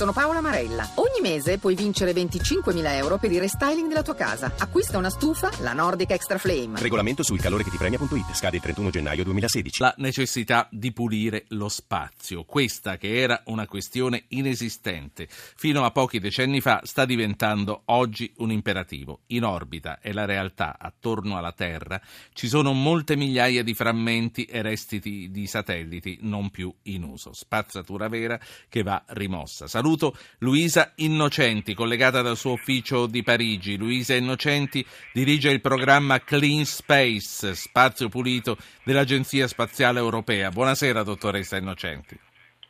Sono Paola Marella. Ogni mese puoi vincere 25.000 euro per il restyling della tua casa. Acquista una stufa, la Nordic Extra Flame. Regolamento sul calore che ti premia.it. Scade il 31 gennaio 2016. La necessità di pulire lo spazio. Questa che era una questione inesistente fino a pochi decenni fa sta diventando oggi un imperativo. In orbita è la realtà attorno alla Terra ci sono molte migliaia di frammenti e resti di satelliti non più in uso. Spazzatura vera che va rimossa. Saluto Luisa Innocenti, collegata dal suo ufficio di Parigi. Luisa Innocenti dirige il programma Clean Space, spazio pulito dell'Agenzia Spaziale Europea. Buonasera, dottoressa Innocenti.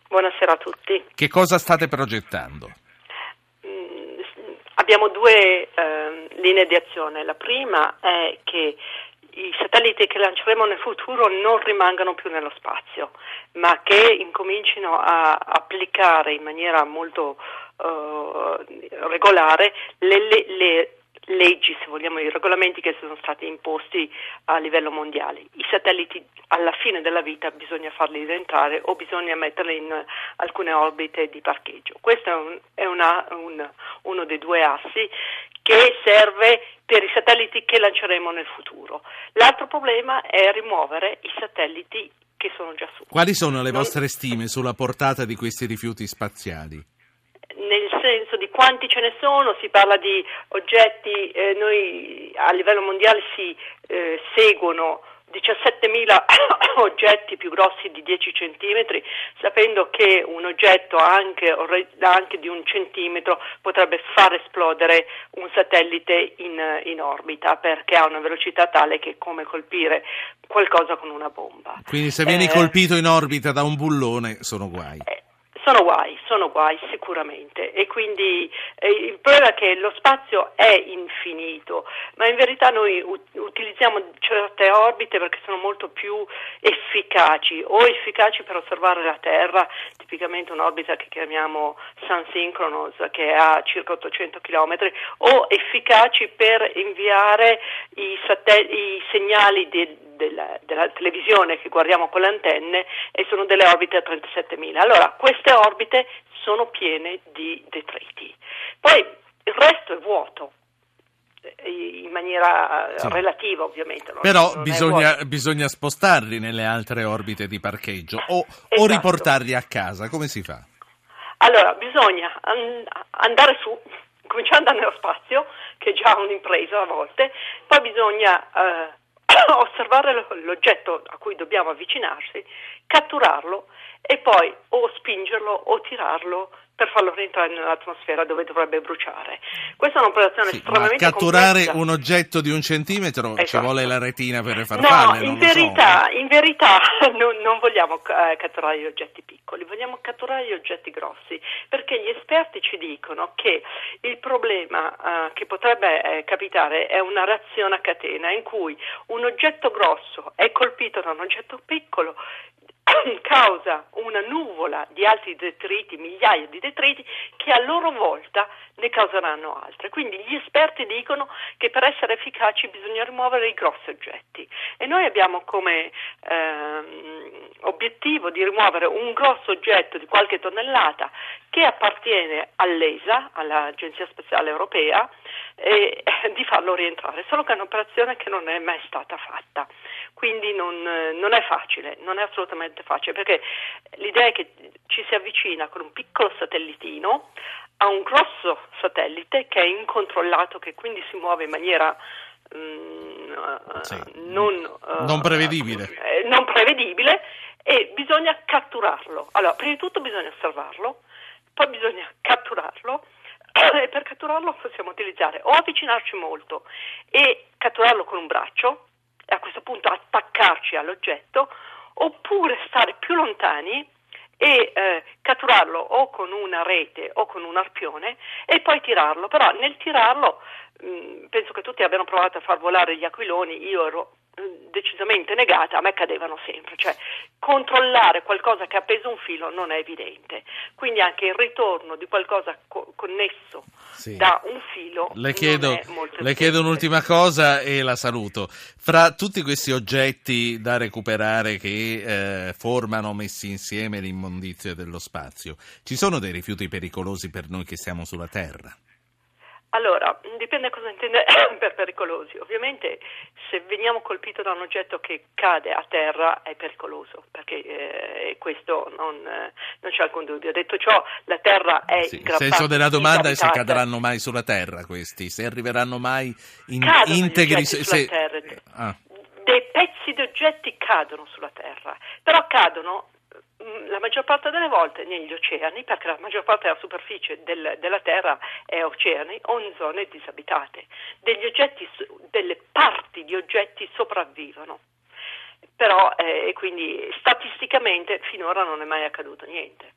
Buonasera a tutti. Che cosa state progettando? Mm, abbiamo due eh, linee di azione. La prima è che i satelliti che lanceremo nel futuro non rimangano più nello spazio, ma che incomincino a applicare in maniera molto uh, regolare le, le, le leggi, se vogliamo, i regolamenti che sono stati imposti a livello mondiale. I satelliti alla fine della vita bisogna farli rientrare o bisogna metterli in alcune orbite di parcheggio. Questo è, un, è una, un, uno dei due assi che serve per i satelliti che lanceremo nel futuro. L'altro problema è rimuovere i satelliti che sono già su. Quali sono le vostre stime sulla portata di questi rifiuti spaziali? Nel senso di quanti ce ne sono, si parla di oggetti, eh, noi a livello mondiale si eh, seguono 17.000 oggetti più grossi di 10 centimetri, sapendo che un oggetto anche, anche, di un centimetro potrebbe far esplodere un satellite in, in, orbita perché ha una velocità tale che è come colpire qualcosa con una bomba. Quindi se vieni eh, colpito in orbita da un bullone sono guai. Eh, sono guai, sono guai sicuramente. E quindi eh, il problema è che lo spazio è infinito, ma in verità noi u- utilizziamo certe orbite perché sono molto più efficaci, o efficaci per osservare la Terra, tipicamente un'orbita che chiamiamo Sun Synchronous che ha circa 800 km, o efficaci per inviare i, satell- i segnali di della, della, televisione che guardiamo con le antenne e sono delle orbite a 37.000. Allora, queste orbite sono piene di detriti. Poi il resto è vuoto eh, in maniera sì. relativa ovviamente. Non, Però non bisogna, bisogna, spostarli nelle altre orbite di parcheggio o, esatto. o, riportarli a casa, come si fa? Allora, bisogna andare su, cominciando nello spazio, che è già un'impresa a volte, poi bisogna eh, osservare l'oggetto a cui dobbiamo avvicinarsi, catturarlo e poi o spingerlo o tirarlo per farlo rientrare nell'atmosfera dove dovrebbe bruciare. Questa è un'operazione sì, estremamente catturare complessa. un oggetto di un centimetro esatto. ci vuole la retina per farfalle. No, in verità, so. in verità non, non, vogliamo eh, catturare gli oggetti piccoli, vogliamo catturare gli oggetti grossi, perché gli esperti ci dicono che il problema eh, che potrebbe eh, capitare è una reazione a catena in cui un oggetto grosso è colpito da un oggetto piccolo, causa una nuvola di altri detriti, migliaia di detriti, che a loro volta ne causeranno altre. Quindi gli esperti dicono che per essere efficaci bisogna rimuovere i grossi oggetti e noi abbiamo come ehm, obiettivo di rimuovere un grosso oggetto di qualche tonnellata che appartiene all'ESA, all'Agenzia Spaziale Europea, e di farlo rientrare, solo che è un'operazione che non è mai stata fatta, quindi non, non è facile, non è assolutamente facile, perché l'idea è che ci si avvicina con un piccolo satellitino a un grosso satellite che è incontrollato, che quindi si muove in maniera mm, sì. non, uh, non, prevedibile. Uh, non prevedibile e bisogna catturarlo. Allora, prima di tutto bisogna osservarlo, poi bisogna catturarlo e per catturarlo possiamo utilizzare o avvicinarci molto e catturarlo con un braccio e a questo punto attaccarci all'oggetto oppure stare più lontani e eh, catturarlo o con una rete o con un arpione e poi tirarlo. Però nel tirarlo mh, mm, penso che tutti abbiano provato a far volare gli aquiloni, io ero decisamente negata, a me cadevano sempre, cioè controllare qualcosa che ha appeso un filo non è evidente, quindi anche il ritorno di qualcosa co- connesso sì. da un filo le chiedo, le chiedo un'ultima cosa e la saluto. Fra tutti questi oggetti da recuperare che eh, formano messi insieme l'immondizia dello spazio, ci sono dei rifiuti pericolosi per noi che siamo sulla Terra? Allora, dipende cosa intende per pericolosi. Ovviamente se veniamo colpiti da un oggetto che cade a terra è pericoloso, perché eh, questo non, eh, non, c'è alcun dubbio. Detto ciò, la terra è sì, Il senso della domanda è se cadranno mai sulla terra questi, se arriveranno mai in, integri... Se, se... Terra. Ah. Dei pezzi di oggetti cadono sulla terra, però cadono la maggior parte delle volte negli oceani, perché la maggior parte della superficie del, della Terra è oceani o in zone disabitate. Oggetti, delle parti di oggetti sopravvivono. Però, eh, quindi statisticamente finora non è mai accaduto niente.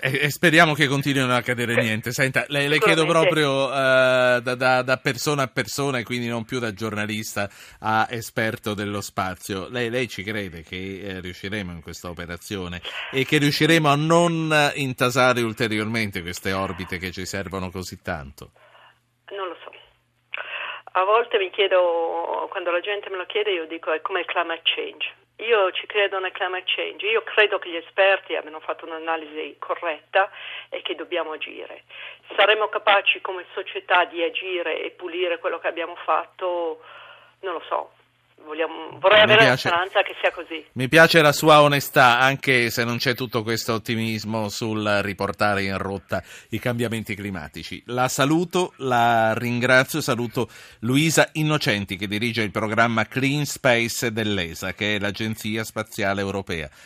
E, e, speriamo che continuino a accadere niente. Senta, le, le chiedo proprio uh, da, da, da, persona a persona e quindi non più da giornalista a esperto dello spazio. Lei, lei ci crede che eh, riusciremo in questa operazione e che riusciremo a non intasare ulteriormente queste orbite che ci servono così tanto? Non lo so. A volte mi chiedo, quando la gente me lo chiede, io dico è come il climate change io ci credo nel climate change, io credo che gli esperti abbiano fatto un'analisi corretta e che dobbiamo agire. Saremo capaci come società di agire e pulire quello che abbiamo fatto? Non lo so, Vogliamo, vorrei avere piace, la speranza che sia così. Mi piace la sua onestà, anche se non c'è tutto questo ottimismo sul riportare in rotta i cambiamenti climatici. La saluto, la ringrazio, saluto Luisa Innocenti che dirige il programma Clean Space dell'ESA, che è l'Agenzia Spaziale Europea.